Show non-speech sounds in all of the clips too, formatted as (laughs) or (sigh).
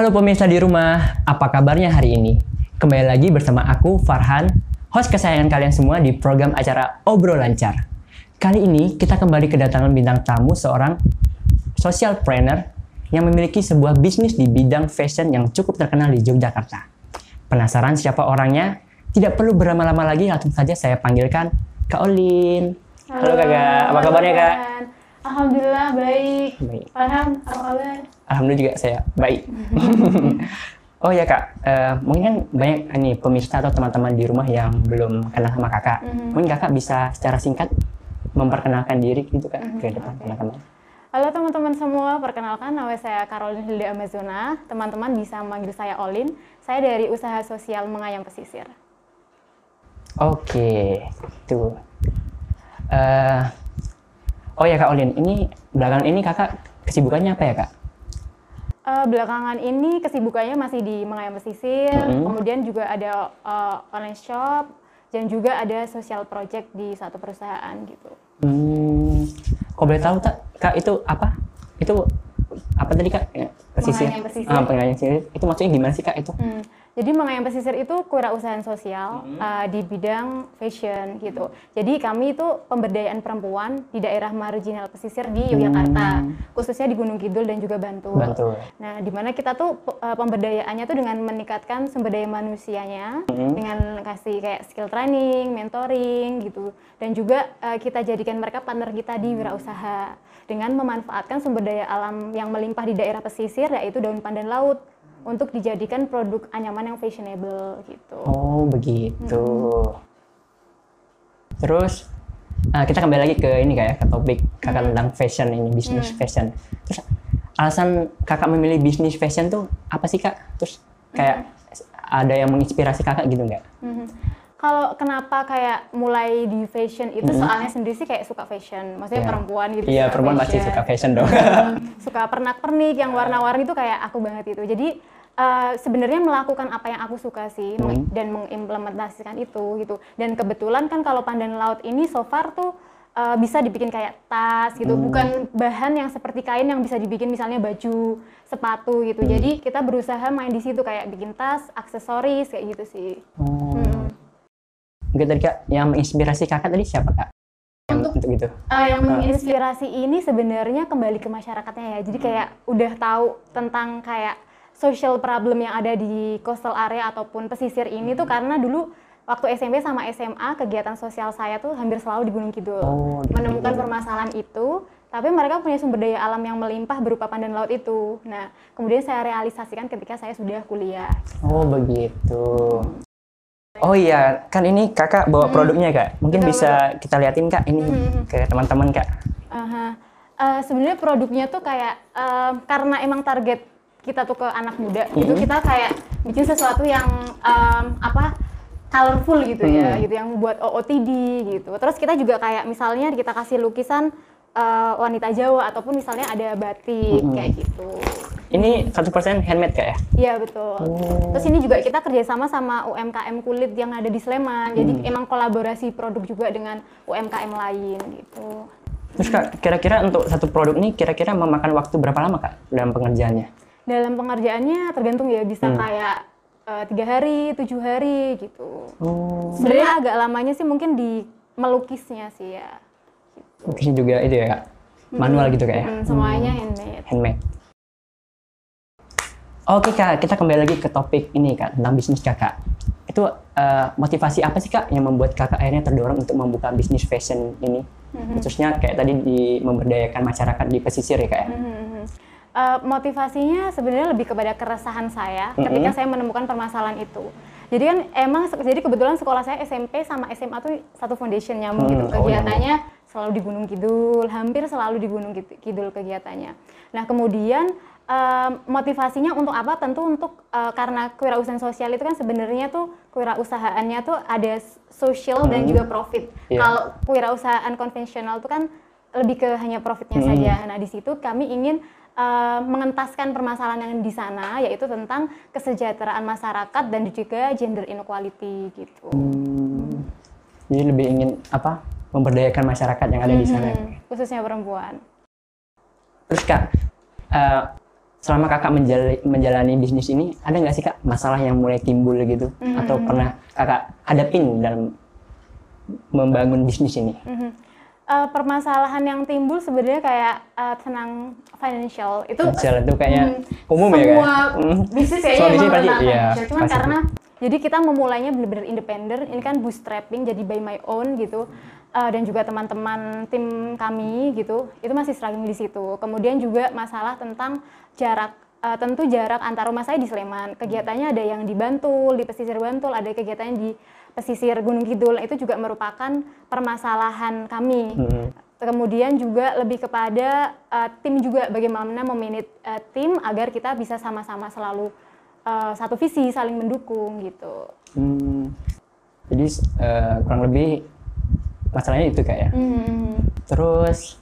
Halo pemirsa di rumah, apa kabarnya hari ini? Kembali lagi bersama aku Farhan, host kesayangan kalian semua di program acara Obrol Lancar. Kali ini kita kembali kedatangan bintang tamu seorang social planner yang memiliki sebuah bisnis di bidang fashion yang cukup terkenal di Yogyakarta. Penasaran siapa orangnya? Tidak perlu berlama-lama lagi, langsung saja saya panggilkan Kak Olin. Halo, kakak, apa kabarnya kak? Alhamdulillah baik. Baik. Farhan, apa kabar? Alhamdulillah juga saya baik. (laughs) oh ya kak, eh, mungkin kan banyak nih pemirsa atau teman-teman di rumah yang belum kenal sama kakak. Mhm. Mungkin kakak bisa secara singkat memperkenalkan diri gitu kak Mhm, ke depan teman-teman. Halo teman-teman semua, perkenalkan nama saya Caroline Hilda Amazona. Teman-teman bisa memanggil saya Olin. Saya dari usaha sosial Mengayam Pesisir. Oke, tuh. Eh, oh ya kak Olin, ini belakangan ini kakak kesibukannya apa ya kak? Eh, belakangan ini kesibukannya masih di Mengayam Pesisir, Mhm. kemudian juga ada eh, online shop, dan juga ada social project di satu perusahaan gitu. Hmm, kok boleh tahu tak kak itu apa? Itu apa tadi kak? Ya, Pesisir. Mengayam pesisir. Ah, pesisir. Itu maksudnya gimana sih kak itu? Hmm, Jadi Mengayam Pesisir itu kewirausahaan sosial Mhm. uh, di bidang fashion gitu. Jadi kami itu pemberdayaan perempuan di daerah marginal pesisir di Yogyakarta, khususnya di Gunung Kidul dan juga Bantul. Hmm. Bantul. Nah, di mana kita tuh uh, pemberdayaannya tuh dengan meningkatkan sumber daya manusianya Mhm. dengan kasih kayak skill training, mentoring gitu. Dan juga uh, kita jadikan mereka partner kita di wirausaha dengan memanfaatkan sumber daya alam yang melimpah di daerah pesisir yaitu daun pandan laut untuk dijadikan produk anyaman yang fashionable gitu. Oh begitu. Terus eh, kita kembali lagi ke ini kayak ke topik kakak tentang fashion ini bisnis fashion. Terus alasan kakak memilih bisnis fashion tuh apa sih kak? Terus kayak ada yang menginspirasi kakak gitu nggak? Mhm. Kalau kenapa kayak mulai di fashion itu soalnya sendiri sih kayak suka fashion, maksudnya Iya. perempuan gitu. Iya suka perempuan pasti fashion. suka fashion dong. suka pernak-pernik yang warna-warni itu kayak aku banget itu. Jadi eh, sebenarnya melakukan apa yang aku suka sih meng- dan mengimplementasikan itu gitu. Dan kebetulan kan kalau pandan laut ini so far tuh eh, bisa dibikin kayak tas gitu, bukan bahan yang seperti kain yang bisa dibikin misalnya baju, sepatu gitu. Jadi kita berusaha main di situ kayak bikin tas, aksesoris kayak gitu sih. oh. Hmm. Mungkin tadi kak yang menginspirasi kakak tadi siapa kak? Yang untuk gitu. Eh, yang menginspirasi ini sebenarnya kembali ke masyarakatnya ya. Jadi kayak udah tahu tentang kayak social problem yang ada di coastal area ataupun pesisir ini tuh karena dulu waktu SMP sama SMA kegiatan sosial saya tuh hampir selalu di Gunung Kidul. Oh, Menemukan permasalahan itu, tapi mereka punya sumber daya alam yang melimpah berupa pandan laut itu. Nah, kemudian saya realisasikan ketika saya sudah kuliah. Oh begitu. Oh iya, kan ini kakak bawa produknya kak. Mungkin Betul, bisa kita liatin kak ini ke teman-teman kak. Aha. Eh, sebenarnya produknya tuh kayak em, karena emang target kita tuh ke anak muda gitu kita kayak bikin sesuatu yang em, apa colorful gitu ya gitu yang buat OOTD gitu terus kita juga kayak misalnya kita kasih lukisan eh, wanita Jawa ataupun misalnya ada batik kayak gitu Ini 100% handmade kak ya? Iya betul. Terus ini juga kita kerjasama sama UMKM kulit yang ada di Sleman. Jadi emang kolaborasi produk juga dengan UMKM lain gitu. Terus kak, kira-kira untuk satu produk ini kira-kira memakan waktu berapa lama kak dalam pengerjaannya? dalam pengerjaannya tergantung ya bisa kayak eh, tiga hari tujuh hari gitu Oh, sebenarnya agak lamanya sih mungkin di melukisnya sih ya mungkin juga itu ya kak, manual gitu kak ya? Hmm, semuanya handmade handmade. Oke kak, kita kembali lagi ke topik ini kak tentang bisnis kakak. Itu eh, motivasi apa sih kak yang membuat kakak akhirnya terdorong untuk membuka bisnis fashion ini? Khususnya kayak tadi di memberdayakan masyarakat di pesisir ya kak ya? Mhm. Eh, motivasinya sebenarnya lebih kepada keresahan saya ketika saya menemukan permasalahan itu. Jadi kan emang jadi kebetulan sekolah saya SMP sama SMA tuh satu foundation nyambung Hmm, gitu. oh, Kegiatannya selalu di Gunung Kidul, hampir selalu di Gunung Kid- Kidul kegiatannya. Nah, kemudian em, motivasinya untuk apa? Tentu untuk eh, karena kewirausahaan sosial itu kan sebenarnya tuh kewirausahaannya tuh ada s- social dan juga profit. Iya. Kalau kewirausahaan konvensional itu kan lebih ke hanya profitnya saja. Nah, di situ kami ingin eh, mengentaskan permasalahan yang di sana yaitu tentang kesejahteraan masyarakat dan juga gender inequality gitu. Hmm, jadi lebih ingin apa? Memberdayakan masyarakat yang ada di sana. Hmm, khususnya perempuan. Terus kak, eh, selama kakak menjalani bisnis ini ada nggak sih kak masalah yang mulai timbul gitu atau pernah kakak hadapin dalam membangun bisnis ini? Mhm. Eh, permasalahan yang timbul sebenarnya kayak eh, tentang financial itu Jalan itu kayaknya Mhm. umum ya semua kak? Hmm. bisnis kayaknya Semua emang bisnis pasti, iya, financial. Cuman pasti. karena jadi kita memulainya benar-benar independen, ini kan bootstrapping jadi by my own gitu. Eh, dan juga teman-teman tim kami gitu, itu masih struggling di situ. Kemudian juga masalah tentang jarak eh, tentu jarak antar rumah saya di Sleman. Kegiatannya ada yang di Bantul, di pesisir Bantul, ada kegiatannya di pesisir Gunung Kidul. Itu juga merupakan permasalahan kami. Hmm. Kemudian juga lebih kepada uh, tim juga bagaimana memanage uh, tim agar kita bisa sama-sama selalu uh, satu visi saling mendukung gitu. Hmm. Jadi eh, kurang lebih masalahnya itu kak ya. Hmm. Terus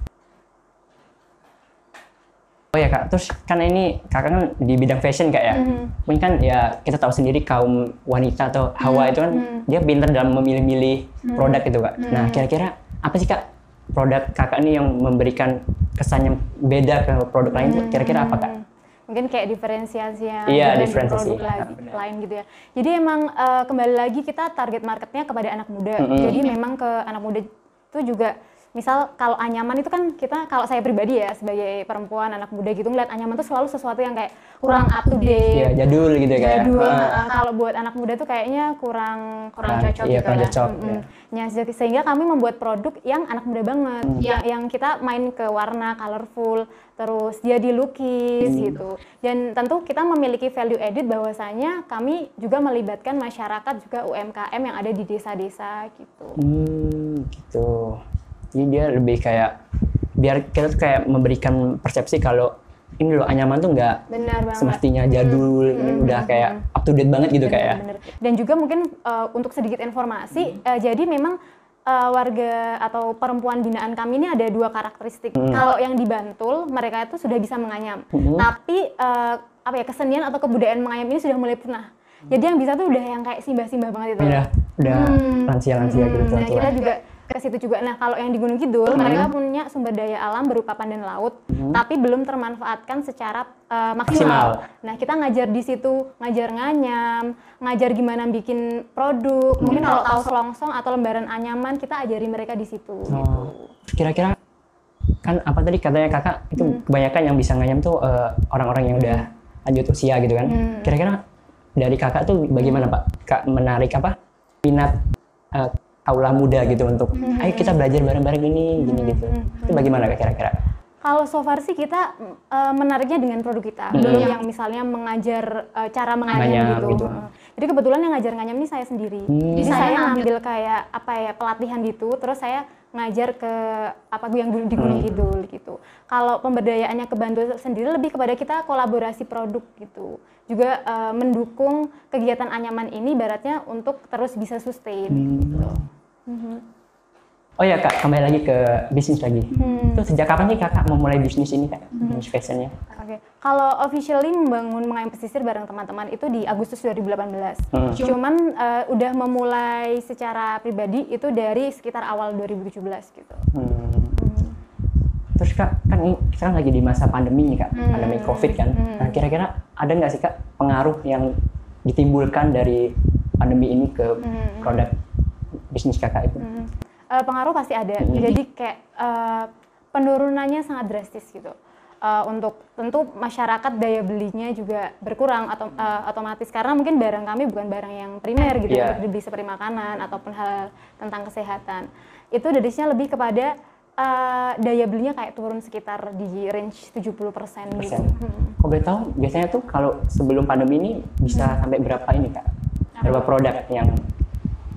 Oh ya kak, terus kan ini kakak kan di bidang fashion kak ya. Mhm. Mungkin kan ya kita tahu sendiri kaum wanita atau hawa itu kan dia pintar dalam memilih-milih produk itu kak. Nah kira-kira apa sih kak produk kakak ini yang memberikan kesan yang beda ke produk lain kira-kira apa kak? Hmm. Mungkin kayak diferensiasinya Iya, dengan diferensiasi. produk Ya, lagi- benar. lain gitu ya. Jadi emang uh, kembali lagi kita target marketnya kepada anak muda. Mm-mm. Jadi memang ke anak muda itu juga misal kalau anyaman itu kan kita kalau saya pribadi ya sebagai perempuan anak muda gitu ngeliat anyaman itu selalu sesuatu yang kayak kurang up to date Iya jadul gitu ya kak ya. Jadul. Ah. Nah, kalau buat anak muda tuh kayaknya kurang kurang Kurang, cocok iya, gitu kurang cocok, Mm-mm. iya. Nah, se- sehingga kami membuat produk yang anak muda banget, Hmm. yang yang kita main ke warna colorful, terus dia dilukis Hmm. gitu. Dan tentu kita memiliki value added bahwasanya kami juga melibatkan masyarakat juga UMKM yang ada di desa-desa gitu. Hmm, gitu. Jadi dia lebih kayak biar kita tuh kayak memberikan persepsi kalau ini loh anyaman tuh nggak semestinya jadul, ini udah kayak up to date banget gitu kayak. Bener, bener. Dan juga mungkin uh, untuk sedikit informasi, uh, jadi memang uh, warga atau perempuan binaan kami ini ada dua karakteristik. Kalau yang di Bantul, mereka itu sudah bisa menganyam. Tapi uh, apa ya kesenian atau kebudayaan menganyam ini sudah mulai punah. Jadi yang bisa tuh udah yang kayak simbah-simbah banget itu. Udah udah lansia-lansia gitu Hmm, nah, tua-tua. kita juga ke situ juga. Nah, kalau yang di Gunung Kidul, mereka punya sumber daya alam berupa pandan laut, tapi belum termanfaatkan secara uh, maksimal. Maksimal. Nah, kita ngajar di situ, ngajar nganyam, ngajar gimana bikin produk. Mungkin kalau tahu selongsong atau lembaran anyaman, kita ajari mereka di situ. Oh, kira-kira kan apa tadi katanya kakak itu Hmm. kebanyakan yang bisa nganyam tuh eh, orang-orang yang udah lanjut usia gitu kan. Hmm. Kira-kira dari kakak tuh bagaimana pak? Kak menarik apa minat eh, kaula muda gitu untuk Hmm. ayo kita belajar bareng-bareng ini gini gitu. Itu bagaimana kak kira-kira? Kalau so far sih kita uh, menariknya dengan produk kita, belum yang misalnya mengajar uh, cara menganyam Nganyam gitu. gitu. Uh, Jadi kebetulan yang ngajar nganyam ini saya sendiri. Hmm. Jadi saya ngambil kayak apa ya pelatihan gitu, terus saya ngajar ke apa yang di Gunung Kidul gitu. Kalau pemberdayaannya ke Bantul sendiri lebih kepada kita kolaborasi produk gitu. Juga uh, mendukung kegiatan anyaman ini baratnya untuk terus bisa sustain. gitu. Oh ya kak, kembali lagi ke bisnis lagi. Hmm. Itu sejak kapan sih kakak memulai bisnis ini kak? Bisnis fashionnya? Oke, kalau officially membangun mengayam pesisir bareng teman-teman itu di Agustus 2018. Hmm. Cuman eh, udah memulai secara pribadi itu dari sekitar awal 2017 gitu. Hmm. Terus kak, kan ini kan lagi di masa pandemi nih kak, Hmm. pandemi covid kan. Nah kira-kira ada nggak sih kak pengaruh yang ditimbulkan dari pandemi ini ke Hmm. produk bisnis kakak itu? Hmm. Eh, pengaruh pasti ada. Jadi kayak eh, penurunannya sangat drastis gitu. Eh, untuk tentu masyarakat daya belinya juga berkurang atau eh, otomatis karena mungkin barang kami bukan barang yang primer gitu Iya. untuk dibeli seperti makanan ataupun hal tentang kesehatan. Itu dadisnya lebih kepada eh, daya belinya kayak turun sekitar di range 70% gitu. Persen. Hmm. Kok boleh tahu biasanya tuh kalau sebelum pandemi ini bisa sampai berapa ini kak? Berapa produk yang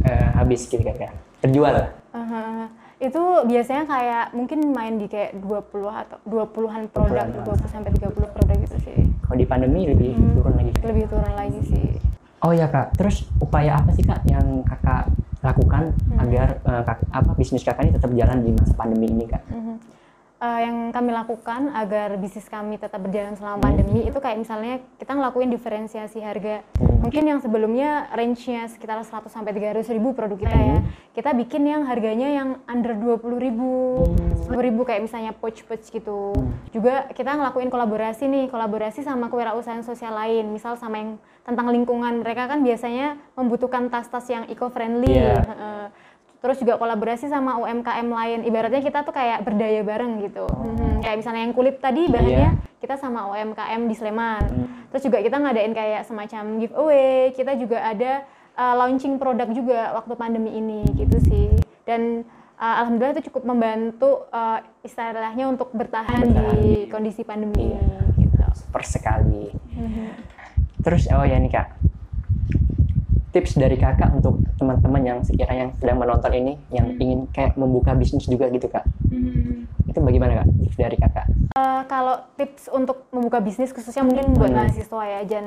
eh, habis gitu kak? Terjual? Aha. Itu biasanya kayak mungkin main di kayak 20 atau 20-an produk, 20 sampai 30 produk gitu sih. Kalau di pandemi lebih Hmm. turun lagi. Lebih turun lagi sih. Oh ya kak, terus upaya apa sih kak yang kakak lakukan Hmm. agar eh, kak- apa bisnis kakak ini tetap jalan di masa pandemi ini kak? Mhm. Eh, yang kami lakukan agar bisnis kami tetap berjalan selama Hmm. pandemi itu kayak misalnya kita ngelakuin diferensiasi harga. Hmm. Mungkin yang sebelumnya range-nya sekitar 100 sampai 300 ribu produk kita ya. Kita bikin yang harganya yang under 20 ribu, 10 ribu kayak misalnya pouch-pouch gitu. Juga kita ngelakuin kolaborasi nih, kolaborasi sama kewirausahaan sosial lain. Misal sama yang tentang lingkungan. Mereka kan biasanya membutuhkan tas-tas yang eco-friendly. Iya. Heeh. Terus juga kolaborasi sama UMKM lain. Ibaratnya kita tuh kayak berdaya bareng gitu. Mhm. Kayak misalnya yang kulit tadi bahannya kita sama UMKM di Sleman. Terus juga kita ngadain kayak semacam giveaway. Kita juga ada uh, launching produk juga waktu pandemi ini gitu sih. Dan uh, alhamdulillah itu cukup membantu uh, istilahnya untuk bertahan, Bertahan di kondisi pandemi Iya. ini gitu. Super sekali. Terus oh ya nih kak, tips dari kakak untuk teman-teman yang sekiranya sedang menonton ini, yang ingin kayak membuka bisnis juga gitu kak, itu bagaimana kak tips dari kakak? Eh, kalau tips untuk membuka bisnis khususnya mungkin buat Hmm. mahasiswa ya dan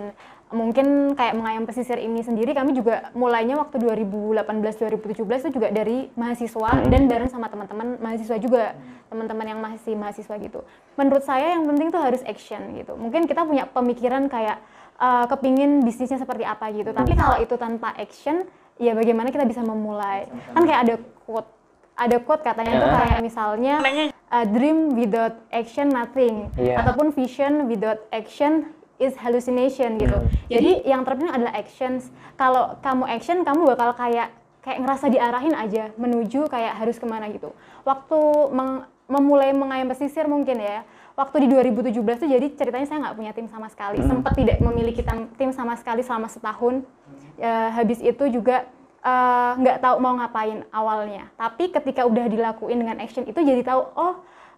mungkin kayak mengayam pesisir ini sendiri kami juga mulainya waktu 2018 2017 itu juga dari mahasiswa Hmm. dan bareng sama teman-teman mahasiswa juga teman-teman yang masih mahasiswa gitu menurut saya yang penting tuh harus action gitu mungkin kita punya pemikiran kayak eh, kepingin bisnisnya seperti apa gitu tapi kalau itu tanpa action ya bagaimana kita bisa memulai kan kayak ada quote ada quote katanya tuh Ya. kayak misalnya uh, dream without action nothing Iya. ataupun vision without action is hallucination gitu. Hmm. Jadi yang terpenting adalah actions. Kalau kamu action, kamu bakal kayak kayak ngerasa diarahin aja menuju kayak harus ke mana gitu. Waktu meng- memulai mengayam pesisir mungkin ya. Waktu di 2017 tuh jadi ceritanya saya nggak punya tim sama sekali. Sempat tidak memiliki tim sama sekali selama setahun. Ya, habis itu juga eh, nggak tahu mau ngapain awalnya. Tapi ketika udah dilakuin dengan action itu jadi tahu oh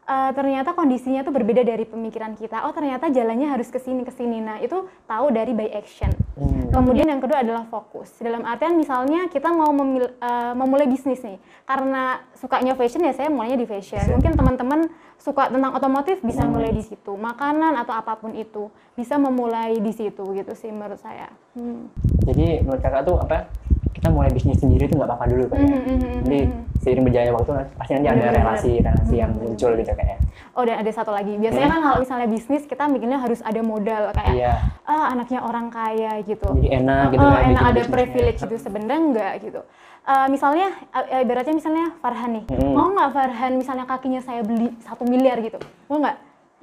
eh, ternyata kondisinya tuh berbeda dari pemikiran kita. Oh ternyata jalannya harus ke sini ke sini. Nah itu tahu dari by action. Hmm. Kemudian yang kedua adalah fokus. Dalam artian misalnya kita mau memil- eh, memulai bisnis nih, karena sukanya fashion ya saya mulainya di fashion. Mungkin teman-teman suka tentang otomotif bisa mulai di situ. Makanan atau apa pun itu bisa memulai di situ gitu sih menurut saya. Hmm. Jadi menurut kakak tuh apa? Kita mulai bisnis sendiri tuh nggak apa-apa dulu kan? ya? Mhm, mhm, Jadi seiring berjalannya waktu pasti nanti ada relasi-relasi yang muncul gitu kayak. Oh dan ada satu lagi. Biasanya kan kalau misalnya bisnis kita mikirnya harus ada modal kayak Iya. ah anaknya orang kaya gitu. Jadi enak gitu Oh, kan enak ada privilege gitu sebenarnya enggak gitu. Eh, misalnya ibaratnya misalnya Farhan nih, Hmm. mau nggak Farhan misalnya kakinya saya beli satu miliar gitu, mau nggak?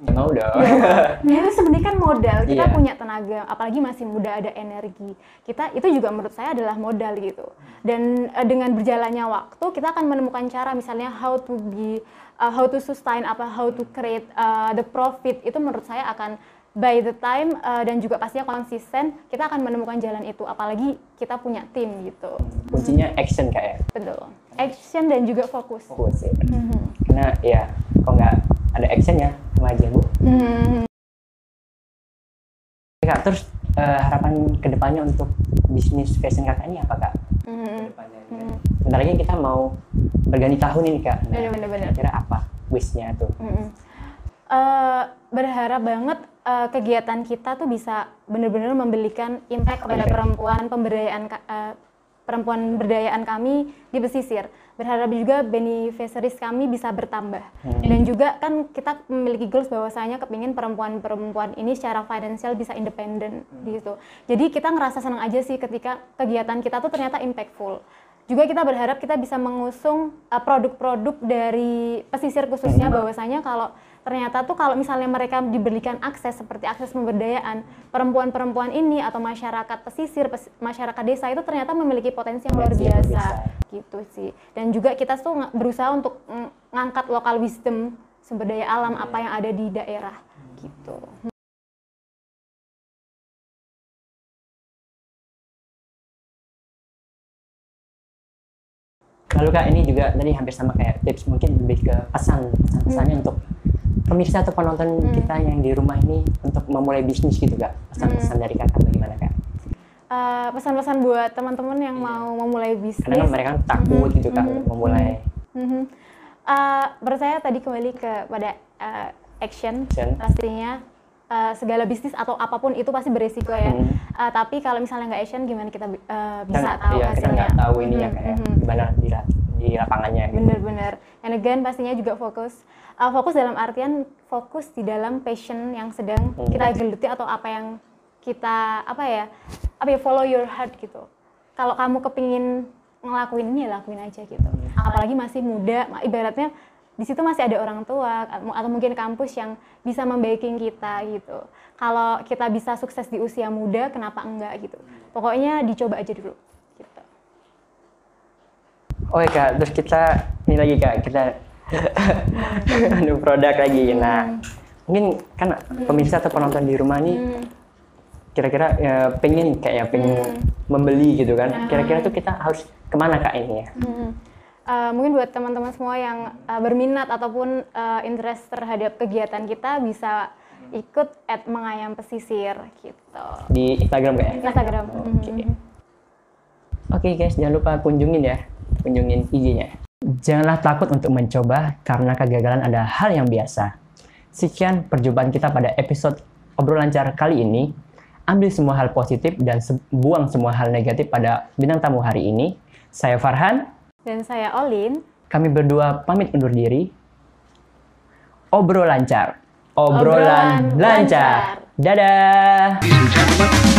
Ya mau dong. (laughs) Nah itu sebenarnya kan modal, kita Iya. punya tenaga, apalagi masih muda ada energi. Kita itu juga menurut saya adalah modal gitu. Dan eh, dengan berjalannya waktu kita akan menemukan cara misalnya how to be, uh, how to sustain apa, how to create uh, the profit itu menurut saya akan by the time uh, dan juga pastinya konsisten kita akan menemukan jalan itu. Apalagi kita punya tim gitu. Kuncinya action kayak. Betul. Action dan juga fokus. Fokus ya. Mhm. Karena ya kalau nggak ada action ya sama aja bu. Mhm. Kak, terus eh, harapan ke depannya untuk bisnis fashion kakak ini apa kak? Mhm. Ke depannya. Mhm. Bentar lagi kita mau berganti tahun ini kak. Nah, Bener, bener. Kira apa wishnya tuh? Mm-mm. Eh, berharap banget eh, kegiatan kita tuh bisa benar-benar memberikan impact kepada perempuan pemberdayaan eh, perempuan berdayaan kami di pesisir. Berharap juga beneficiaries kami bisa bertambah. Hmm. Dan juga kan kita memiliki goals bahwasanya kepingin perempuan-perempuan ini secara finansial bisa independen gitu. Jadi kita ngerasa senang aja sih ketika kegiatan kita tuh ternyata impactful. Juga kita berharap kita bisa mengusung uh, produk-produk dari pesisir khususnya bahwasanya kalau ternyata tuh kalau misalnya mereka diberikan akses seperti akses pemberdayaan perempuan-perempuan ini atau masyarakat pesisir pes- masyarakat desa itu ternyata memiliki potensi yang luar biasa. gitu sih. Dan juga kita tuh berusaha untuk ng- ngangkat lokal wisdom sumber daya alam apa yang ada di daerah. Gitu. Lalu kak ini juga tadi hampir sama kayak tips mungkin lebih ke pesan pesan-pesannya untuk pemirsa atau penonton Hmm. kita yang di rumah ini untuk memulai bisnis gitu kak pesan-pesan dari kakak bagaimana kak? Eh, pesan-pesan buat teman-teman yang mau memulai bisnis Karena kan mereka kan takut Mhm, gitu kak mhm, memulai Mhm. Eh, menurut saya tadi kembali kepada eh, action, Action. pastinya eh, segala bisnis atau apa pun itu pasti beresiko ya. Hmm. Eh, tapi kalau misalnya nggak action, gimana kita eh, Kita bisa nggak- tahu iya, kita hasilnya? nggak tahu ini ya Mhm, kayak mhm. gimana di, di lapangannya gitu. Bener-bener. And again pastinya juga fokus. Uh, fokus dalam artian fokus di dalam passion yang sedang Hmm. kita geluti atau apa yang kita apa ya apa ya follow your heart gitu. Kalau kamu kepingin ngelakuin ini ya lakuin aja gitu. Apalagi masih muda ibaratnya di situ masih ada orang tua atau mungkin kampus yang bisa membaiking kita gitu. Kalau kita bisa sukses di usia muda kenapa enggak gitu. Pokoknya dicoba aja dulu gitu. Oke kak, terus kita ini lagi kak, kita (laughs) anu produk lagi. Nah, mungkin kan pemirsa atau penonton di rumah nih Hmm. kira-kira ya, pengen kayak ya, pengen membeli gitu kan. Kira-kira tuh kita harus ke mana kak ini ya? Hmm. Uh, mungkin buat teman-teman semua yang uh, berminat ataupun uh, interest terhadap kegiatan kita bisa ikut at mengayam pesisir gitu Di Instagram kak ya? Instagram. Oke guys, jangan lupa kunjungin ya, kunjungin IG-nya. Janganlah takut untuk mencoba karena kegagalan adalah hal yang biasa. Sekian perjumpaan kita pada episode obrolan lancar kali ini. Ambil semua hal positif dan se- buang semua hal negatif pada bintang tamu hari ini. Saya Farhan, Dan saya Olin. kami berdua pamit undur diri. Obrol lancar. Obrolan, Obrolan lancar. lancar. Dadah.